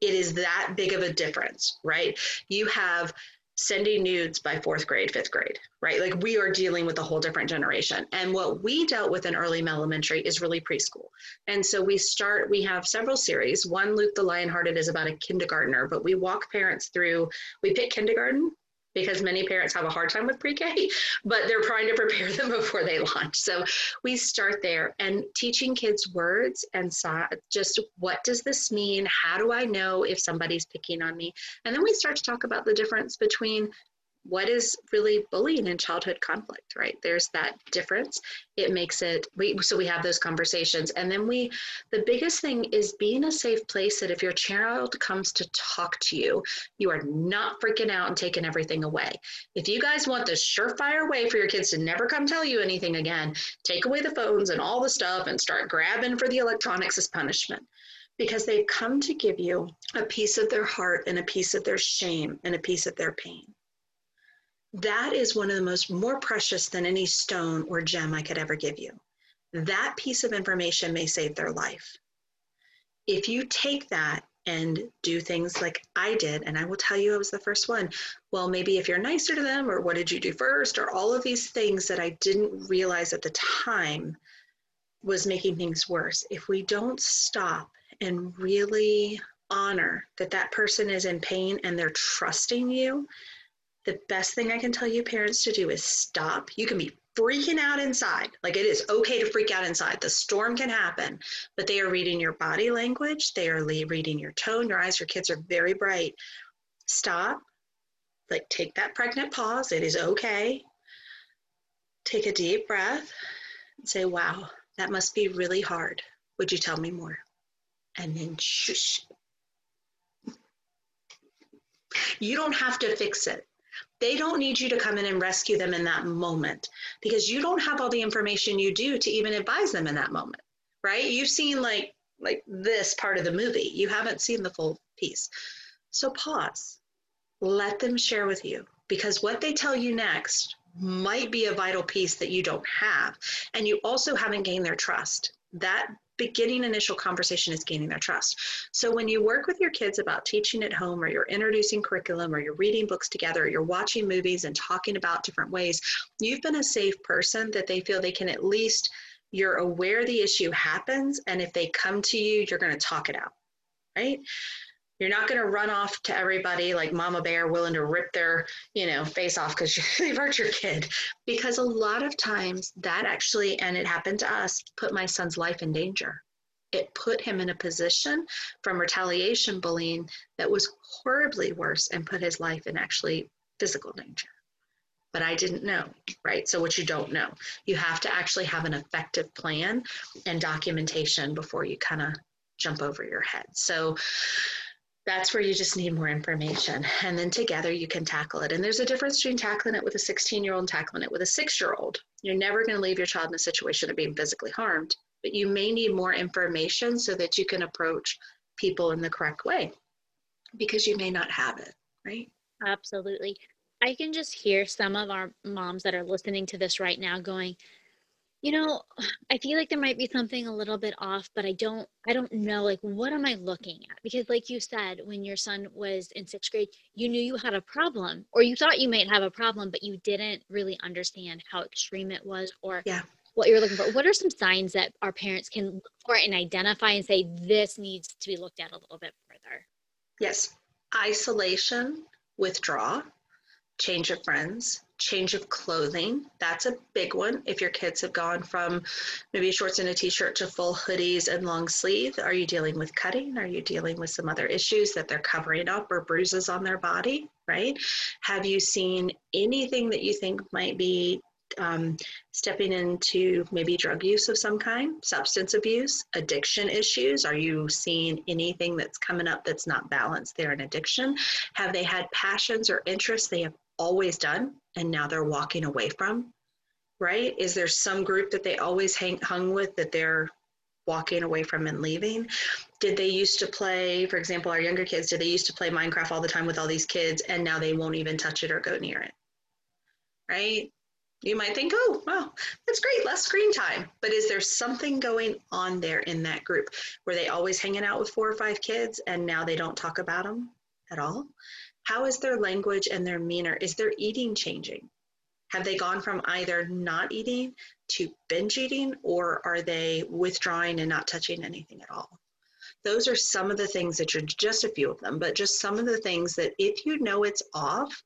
S1: It is that big of a difference, right? You have sending nudes by fourth grade, fifth grade, right? Like we are dealing with a whole different generation. And what we dealt with in early elementary is really preschool. And so we start, we have several series. One, Luke the Lionhearted, is about a kindergartner, but we walk parents through, we pick kindergarten because many parents have a hard time with pre-K, but they're trying to prepare them before they launch. So we start there and teaching kids words and just what does this mean? How do I know if somebody's picking on me? And then we start to talk about the difference between what is really bullying in childhood conflict right? There's that difference. It makes it we so we have those conversations. And then we the biggest thing is being a safe place that if your child comes to talk to you you are not freaking out and taking everything away. If you guys want the surefire way for your kids to never come tell you anything again take away the phones and all the stuff and start grabbing for the electronics as punishment. Because they've come to give you a piece of their heart and a piece of their shame and a piece of their pain that is one of the most more precious than any stone or gem I could ever give you. That piece of information may save their life. If you take that and do things like I did. And I will tell you, I was the first one. Well, maybe if you're nicer to them, or what did you do first, or all of these things that I didn't realize at the time was making things worse. If we don't stop and really honor that that person is in pain and they're trusting you, the best thing I can tell you parents to do is stop. You can be freaking out inside. Like it is okay to freak out inside. The storm can happen, but they are reading your body language. They are reading your tone, your eyes. Your kids are very bright. Stop. Like take that pregnant pause. It is okay. Take a deep breath and say, wow, that must be really hard. Would you tell me more? And then shush. You don't have to fix it. They don't need you to come in and rescue them in that moment because you don't have all the information you do to even advise them in that moment, right? You've seen like like this part of the movie. You haven't seen the full piece. So pause. Let them share with you because what they tell you next might be a vital piece that you don't have and you also haven't gained their trust. That beginning initial conversation is gaining their trust. So when you work with your kids about teaching at home or you're introducing curriculum or you're reading books together or you're watching movies and talking about different ways, you've been a safe person that they feel they can at least you're aware the issue happens and if they come to you, you're going to talk it out. Right? You're not going to run off to everybody like mama bear willing to rip their, you know, face off because they've hurt your kid. Because a lot of times that actually, and it happened to us, put my son's life in danger. It put him in a position from retaliation bullying that was horribly worse and put his life in actually physical danger. But I didn't know, right? So, what you don't know, you have to actually have an effective plan and documentation before you kind of jump over your head. So, that's where you just need more information. And then together you can tackle it. And there's a difference between tackling it with a 16 year old and tackling it with a six year old. You're never going to leave your child in a situation of being physically harmed, but you may need more information so that you can approach people in the correct way because you may not have it, right?
S2: Absolutely. I can just hear some of our moms that are listening to this right now going, you know, I feel like there might be something a little bit off, but I don't I don't know like what am I looking at? Because like you said, when your son was in 6th grade, you knew you had a problem or you thought you might have a problem, but you didn't really understand how extreme it was or yeah. what you were looking for. What are some signs that our parents can look for and identify and say this needs to be looked at a little bit further?
S1: Yes. Isolation, withdraw, change of friends, change of clothing. That's a big one. If your kids have gone from maybe shorts and a t-shirt to full hoodies and long sleeve, are you dealing with cutting? Are you dealing with some other issues that they're covering up or bruises on their body, right? Have you seen anything that you think might be um, stepping into maybe drug use of some kind, substance abuse, addiction issues? Are you seeing anything that's coming up that's not balanced there in addiction? Have they had passions or interests they have always done and now they're walking away from? Right? Is there some group that they always hang, hung with that they're walking away from and leaving? Did they used to play, for example, our younger kids, did they used to play Minecraft all the time with all these kids and now they won't even touch it or go near it? Right? You might think, oh, well, that's great, less screen time. But is there something going on there in that group? Were they always hanging out with four or five kids and now they don't talk about them at all? How is their language and their manner? Is their eating changing? Have they gone from either not eating to binge eating, or are they withdrawing and not touching anything at all? Those are some of the things that you're just a few of them, but just some of the things that if you know it's off,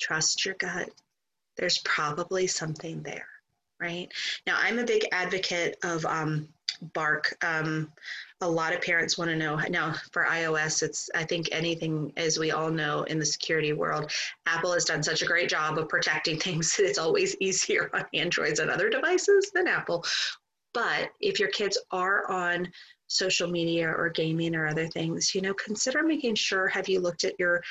S1: trust your gut. There's probably something there, right? Now, I'm a big advocate of um, bark. Um, a lot of parents want to know now for iOS, it's, I think anything, as we all know in the security world, Apple has done such a great job of protecting things it's always easier on Androids and other devices than Apple. But if your kids are on social media or gaming or other things, you know, consider making sure have you looked at your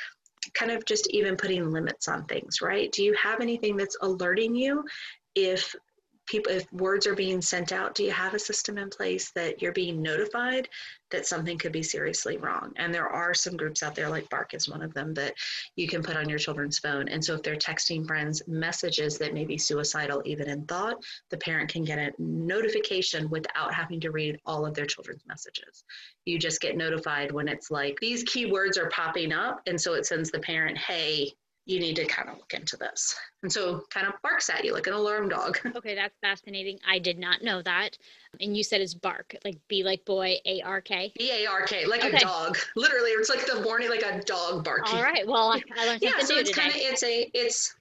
S1: kind of just even putting limits on things, right? Do you have anything that's alerting you if people if words are being sent out do you have a system in place that you're being notified that something could be seriously wrong? And there are some groups out there like bark is one of them that you can put on your children's phone. And so if they're texting friends messages that may be suicidal even in thought the parent can get a notification without having to read all of their children's messages. You just get notified when it's like these keywords are popping up and so it sends the parent hey you need to kind of look into this. And so kind of barks at you like an alarm dog.
S2: Okay, that's fascinating. I did not know that. And you said it's bark, like B like boy, A R K.
S1: B A R K, like okay. a dog. Literally, it's like the morning, like a dog barking.
S2: All right. Well, I, I learned something
S1: yeah, so
S2: new
S1: it's kind of it's a it's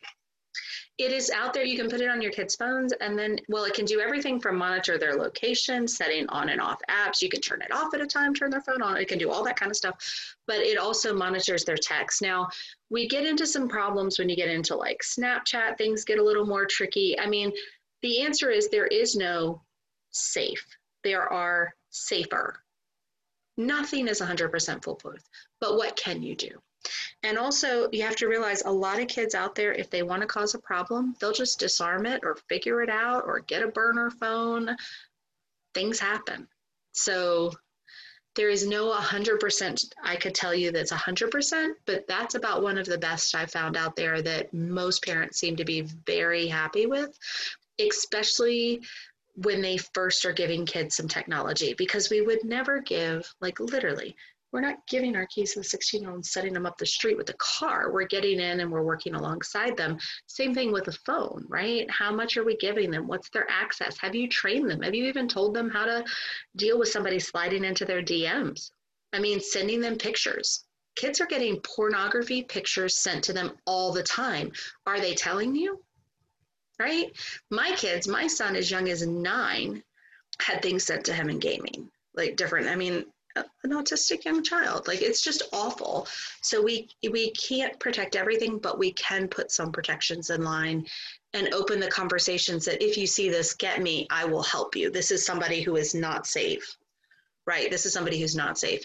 S1: it is out there. You can put it on your kids' phones, and then, well, it can do everything from monitor their location, setting on and off apps. You can turn it off at a time, turn their phone on. It can do all that kind of stuff, but it also monitors their text. Now, we get into some problems when you get into like Snapchat, things get a little more tricky. I mean, the answer is there is no safe, there are safer. Nothing is 100% foolproof, but what can you do? And also, you have to realize a lot of kids out there, if they want to cause a problem, they'll just disarm it or figure it out or get a burner phone. Things happen. So there is no 100%, I could tell you that's 100%, but that's about one of the best I found out there that most parents seem to be very happy with, especially when they first are giving kids some technology because we would never give, like literally, we're not giving our keys to the 16 year old and setting them up the street with the car. We're getting in and we're working alongside them. Same thing with a phone, right? How much are we giving them? What's their access? Have you trained them? Have you even told them how to deal with somebody sliding into their DMs? I mean, sending them pictures. Kids are getting pornography pictures sent to them all the time. Are they telling you? Right? My kids, my son, as young as nine, had things sent to him in gaming, like different. I mean, an autistic young child. Like it's just awful. So we we can't protect everything, but we can put some protections in line and open the conversations that if you see this, get me, I will help you. This is somebody who is not safe. Right? This is somebody who's not safe.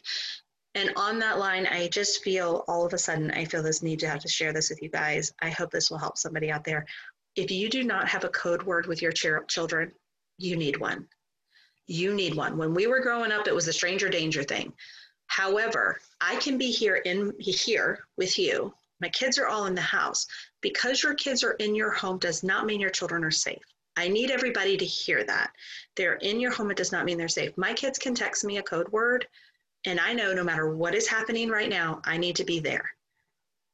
S1: And on that line, I just feel all of a sudden, I feel this need to have to share this with you guys. I hope this will help somebody out there. If you do not have a code word with your ch- children, you need one you need one. When we were growing up, it was the stranger danger thing. However, I can be here in here with you. My kids are all in the house. Because your kids are in your home does not mean your children are safe. I need everybody to hear that. They're in your home, it does not mean they're safe. My kids can text me a code word, and I know no matter what is happening right now, I need to be there.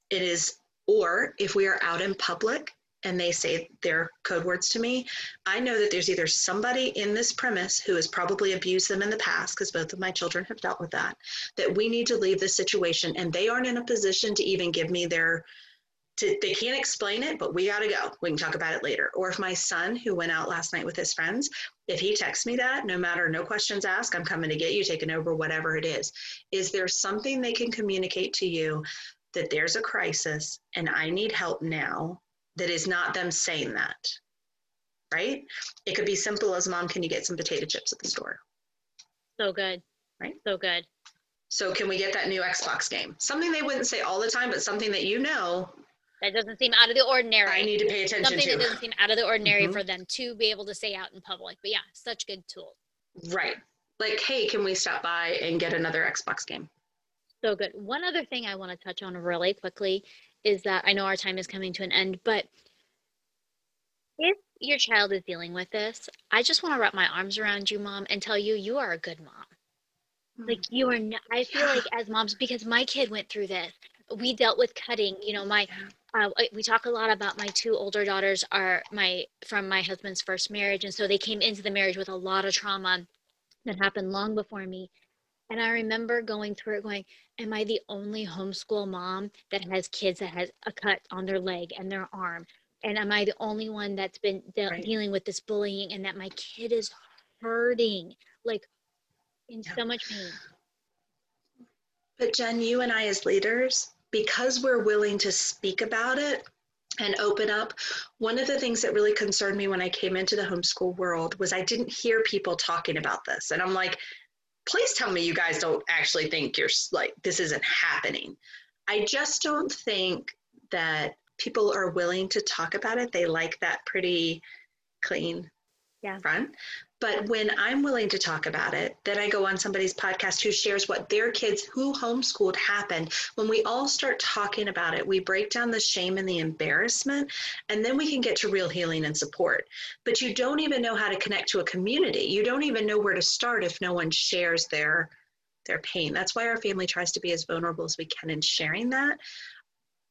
S1: It is, or if we are out in public, and they say their code words to me, I know that there's either somebody in this premise who has probably abused them in the past, because both of my children have dealt with that, that we need to leave this situation and they aren't in a position to even give me their to, they can't explain it, but we got to go. We can talk about it later. Or if my son, who went out last night with his friends, if he texts me that, no matter, no questions asked, I'm coming to get you, taking over, whatever it is. Is there something they can communicate to you that there's a crisis and I need help now? That is not them saying that, right? It could be simple as mom, can you get some potato chips at the store?
S2: So good.
S1: Right?
S2: So good.
S1: So can we get that new Xbox game? Something they wouldn't say all the time, but something that you know.
S2: That doesn't seem out of the ordinary.
S1: I need to pay attention to
S2: something
S1: to.
S2: that doesn't seem out of the ordinary mm-hmm. for them to be able to say out in public. But yeah, such good tools.
S1: Right. Like, hey, can we stop by and get another Xbox game?
S2: So good. One other thing I want to touch on really quickly is that I know our time is coming to an end, but if your child is dealing with this, I just want to wrap my arms around you, mom, and tell you you are a good mom. Like mm. you are not, I feel like as moms because my kid went through this. We dealt with cutting, you know, my uh, we talk a lot about my two older daughters are my from my husband's first marriage and so they came into the marriage with a lot of trauma that happened long before me and I remember going through it going, Am I the only homeschool mom that has kids that has a cut on their leg and their arm? And am I the only one that's been de- right. dealing with this bullying and that my kid is hurting, like in yeah. so much pain?
S1: But Jen, you and I as leaders, because we're willing to speak about it and open up, one of the things that really concerned me when I came into the homeschool world was I didn't hear people talking about this. And I'm like, please tell me you guys don't actually think you're like this isn't happening. I just don't think that people are willing to talk about it. They like that pretty clean yeah. front. But when I'm willing to talk about it, then I go on somebody's podcast who shares what their kids who homeschooled happened. When we all start talking about it, we break down the shame and the embarrassment, and then we can get to real healing and support. But you don't even know how to connect to a community. You don't even know where to start if no one shares their their pain. That's why our family tries to be as vulnerable as we can in sharing that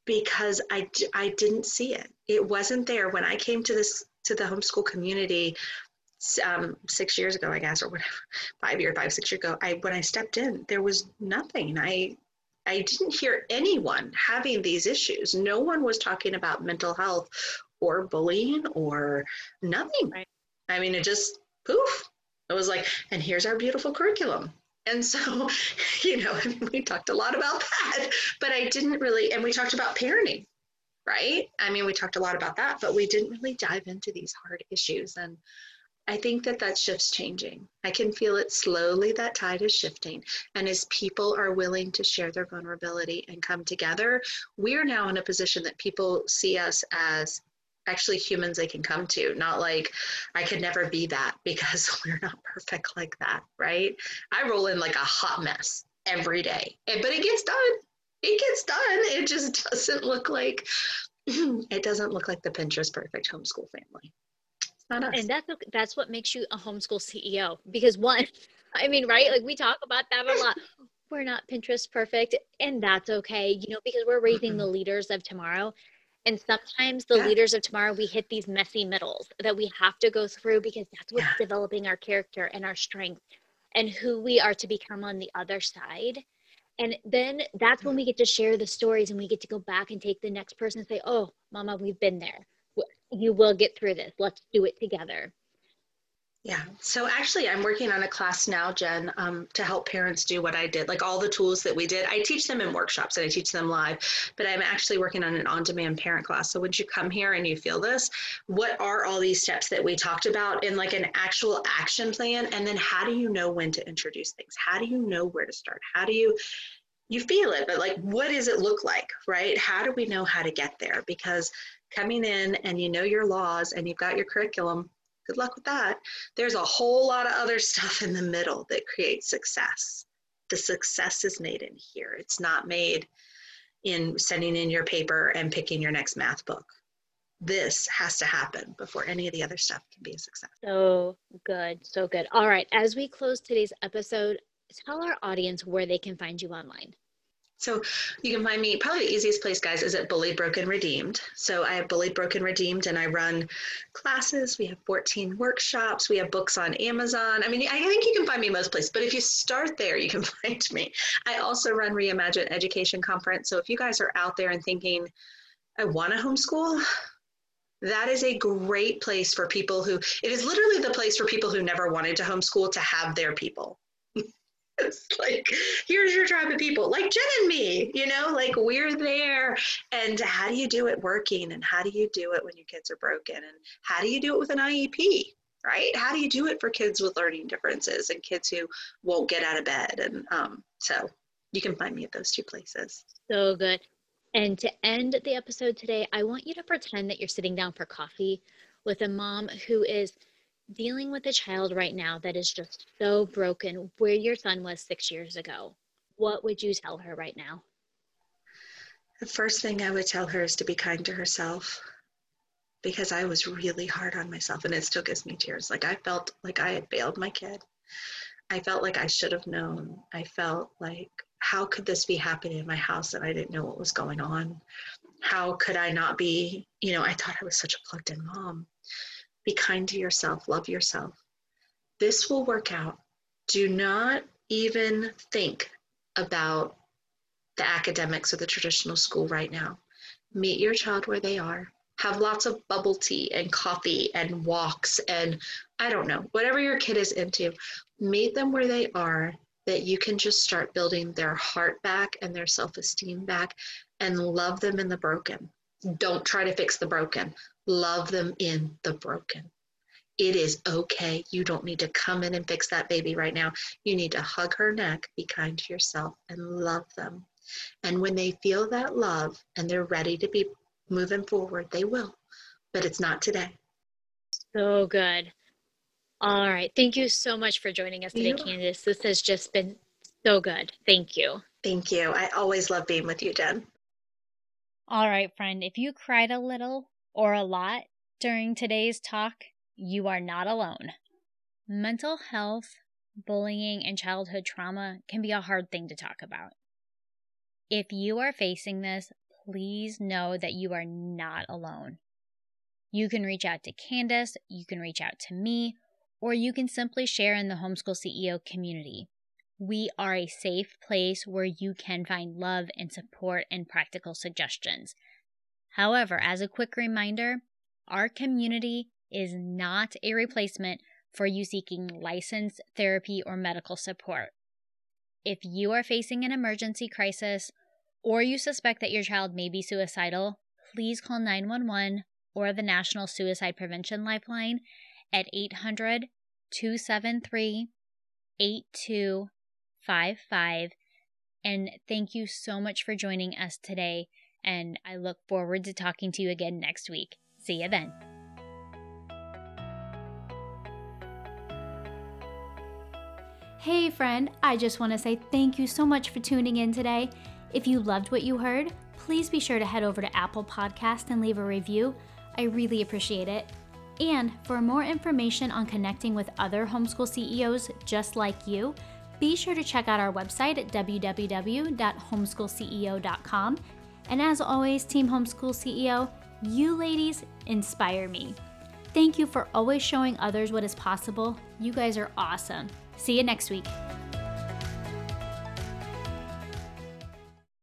S1: because I, I didn't see it. It wasn't there when I came to this to the homeschool community um, six years ago, I guess, or whatever, five years, five, six years ago, I when I stepped in, there was nothing. I I didn't hear anyone having these issues. No one was talking about mental health or bullying or nothing. Right. I mean, it just poof. It was like, and here's our beautiful curriculum. And so, you know, I mean, we talked a lot about that, but I didn't really, and we talked about parenting, right? I mean, we talked a lot about that, but we didn't really dive into these hard issues. And I think that that shift's changing. I can feel it slowly, that tide is shifting. And as people are willing to share their vulnerability and come together, we're now in a position that people see us as actually humans they can come to, not like I could never be that because we're not perfect like that, right? I roll in like a hot mess every day, but it gets done. It gets done. It just doesn't look like it doesn't look like the Pinterest perfect homeschool family It's
S2: not us. And that's that's what makes you a homeschool CEO because one, I mean, right? Like we talk about that a lot. We're not Pinterest perfect, and that's okay, you know, because we're raising mm-hmm. the leaders of tomorrow. And sometimes the yeah. leaders of tomorrow, we hit these messy middles that we have to go through because that's what's yeah. developing our character and our strength and who we are to become on the other side. And then that's when we get to share the stories and we get to go back and take the next person and say, Oh, mama, we've been there you will get through this. Let's do it together.
S1: Yeah. So actually, I'm working on a class now, Jen, um, to help parents do what I did, like all the tools that we did. I teach them in workshops and I teach them live, but I'm actually working on an on demand parent class. So, when you come here and you feel this, what are all these steps that we talked about in like an actual action plan? And then, how do you know when to introduce things? How do you know where to start? How do you you feel it, but like, what does it look like, right? How do we know how to get there? Because coming in and you know your laws and you've got your curriculum, good luck with that. There's a whole lot of other stuff in the middle that creates success. The success is made in here. It's not made in sending in your paper and picking your next math book. This has to happen before any of the other stuff can be a success.
S2: So good. So good. All right. As we close today's episode, tell our audience where they can find you online.
S1: So you can find me probably the easiest place, guys, is at Bullied Broken Redeemed. So I have Bullied Broken Redeemed and I run classes. We have 14 workshops. We have books on Amazon. I mean, I think you can find me most places, but if you start there, you can find me. I also run Reimagine Education Conference. So if you guys are out there and thinking, I want to homeschool, that is a great place for people who, it is literally the place for people who never wanted to homeschool to have their people it's like here's your tribe of people. Like jen and me you know like we're there. And how do you do it working? And how do you do it when your kids are broken? And how do you do it with an iep right? How do you do it for kids with learning differences and kids who won't get out of bed? And um, so you can find me at those two places.
S2: So good. And to end the episode today i want you to pretend that you're sitting down for coffee with a mom who is dealing with a child right now that is just so broken where your son was six years ago, what would you tell her right now?
S1: The first thing I would tell her is to be kind to herself because I was really hard on myself and it still gives me tears. Like I felt like I had failed my kid. I felt like I should have known. I felt like, how could this be happening in my house and I didn't know what was going on? How could I not be, you know, I thought I was such a plugged in mom. Be kind to yourself, love yourself. This will work out. Do not even think about the academics or the traditional school right now. Meet your child where they are. Have lots of bubble tea and coffee and walks and I don't know, whatever your kid is into. Meet them where they are that you can just start building their heart back and their self esteem back and love them in the broken. Don't try to fix the broken love them in the broken. It is okay. You don't need to come in and fix that baby right now. You need to hug her neck, be kind to yourself, and love them. And when they feel that love and they're ready to be moving forward, they will. But it's not today.
S2: So good. All right. Thank you so much for joining us today, Candice. This has just been so good. Thank you.
S1: Thank you. I always love being with you, Jen.
S2: All right, friend. If you cried a little or a lot during today's talk, you are not alone. Mental health, bullying, and childhood trauma can be a hard thing to talk about. If you are facing this, please know that you are not alone. You can reach out to Candice, you can reach out to me, or you can simply share in the Homeschool CEO community. We are a safe place where you can find love and support and practical suggestions. However, as a quick reminder, our community is not a replacement for you seeking licensed therapy or medical support. If you are facing an emergency crisis or you suspect that your child may be suicidal, please call 911 or the National Suicide Prevention Lifeline at 800 273 8255. And thank you so much for joining us today. And I look forward to talking to you again next week. See you then. Hey, friend, I just want to say thank you so much for tuning in today. If you loved what you heard, please be sure to head over to Apple Podcast and leave a review. I really appreciate it. And for more information on connecting with other homeschool CEOs just like you, be sure to check out our website at www.homeschoolceo.com. And as always, Team Homeschool CEO, you ladies inspire me. Thank you for always showing others what is possible. You guys are awesome. See you next week.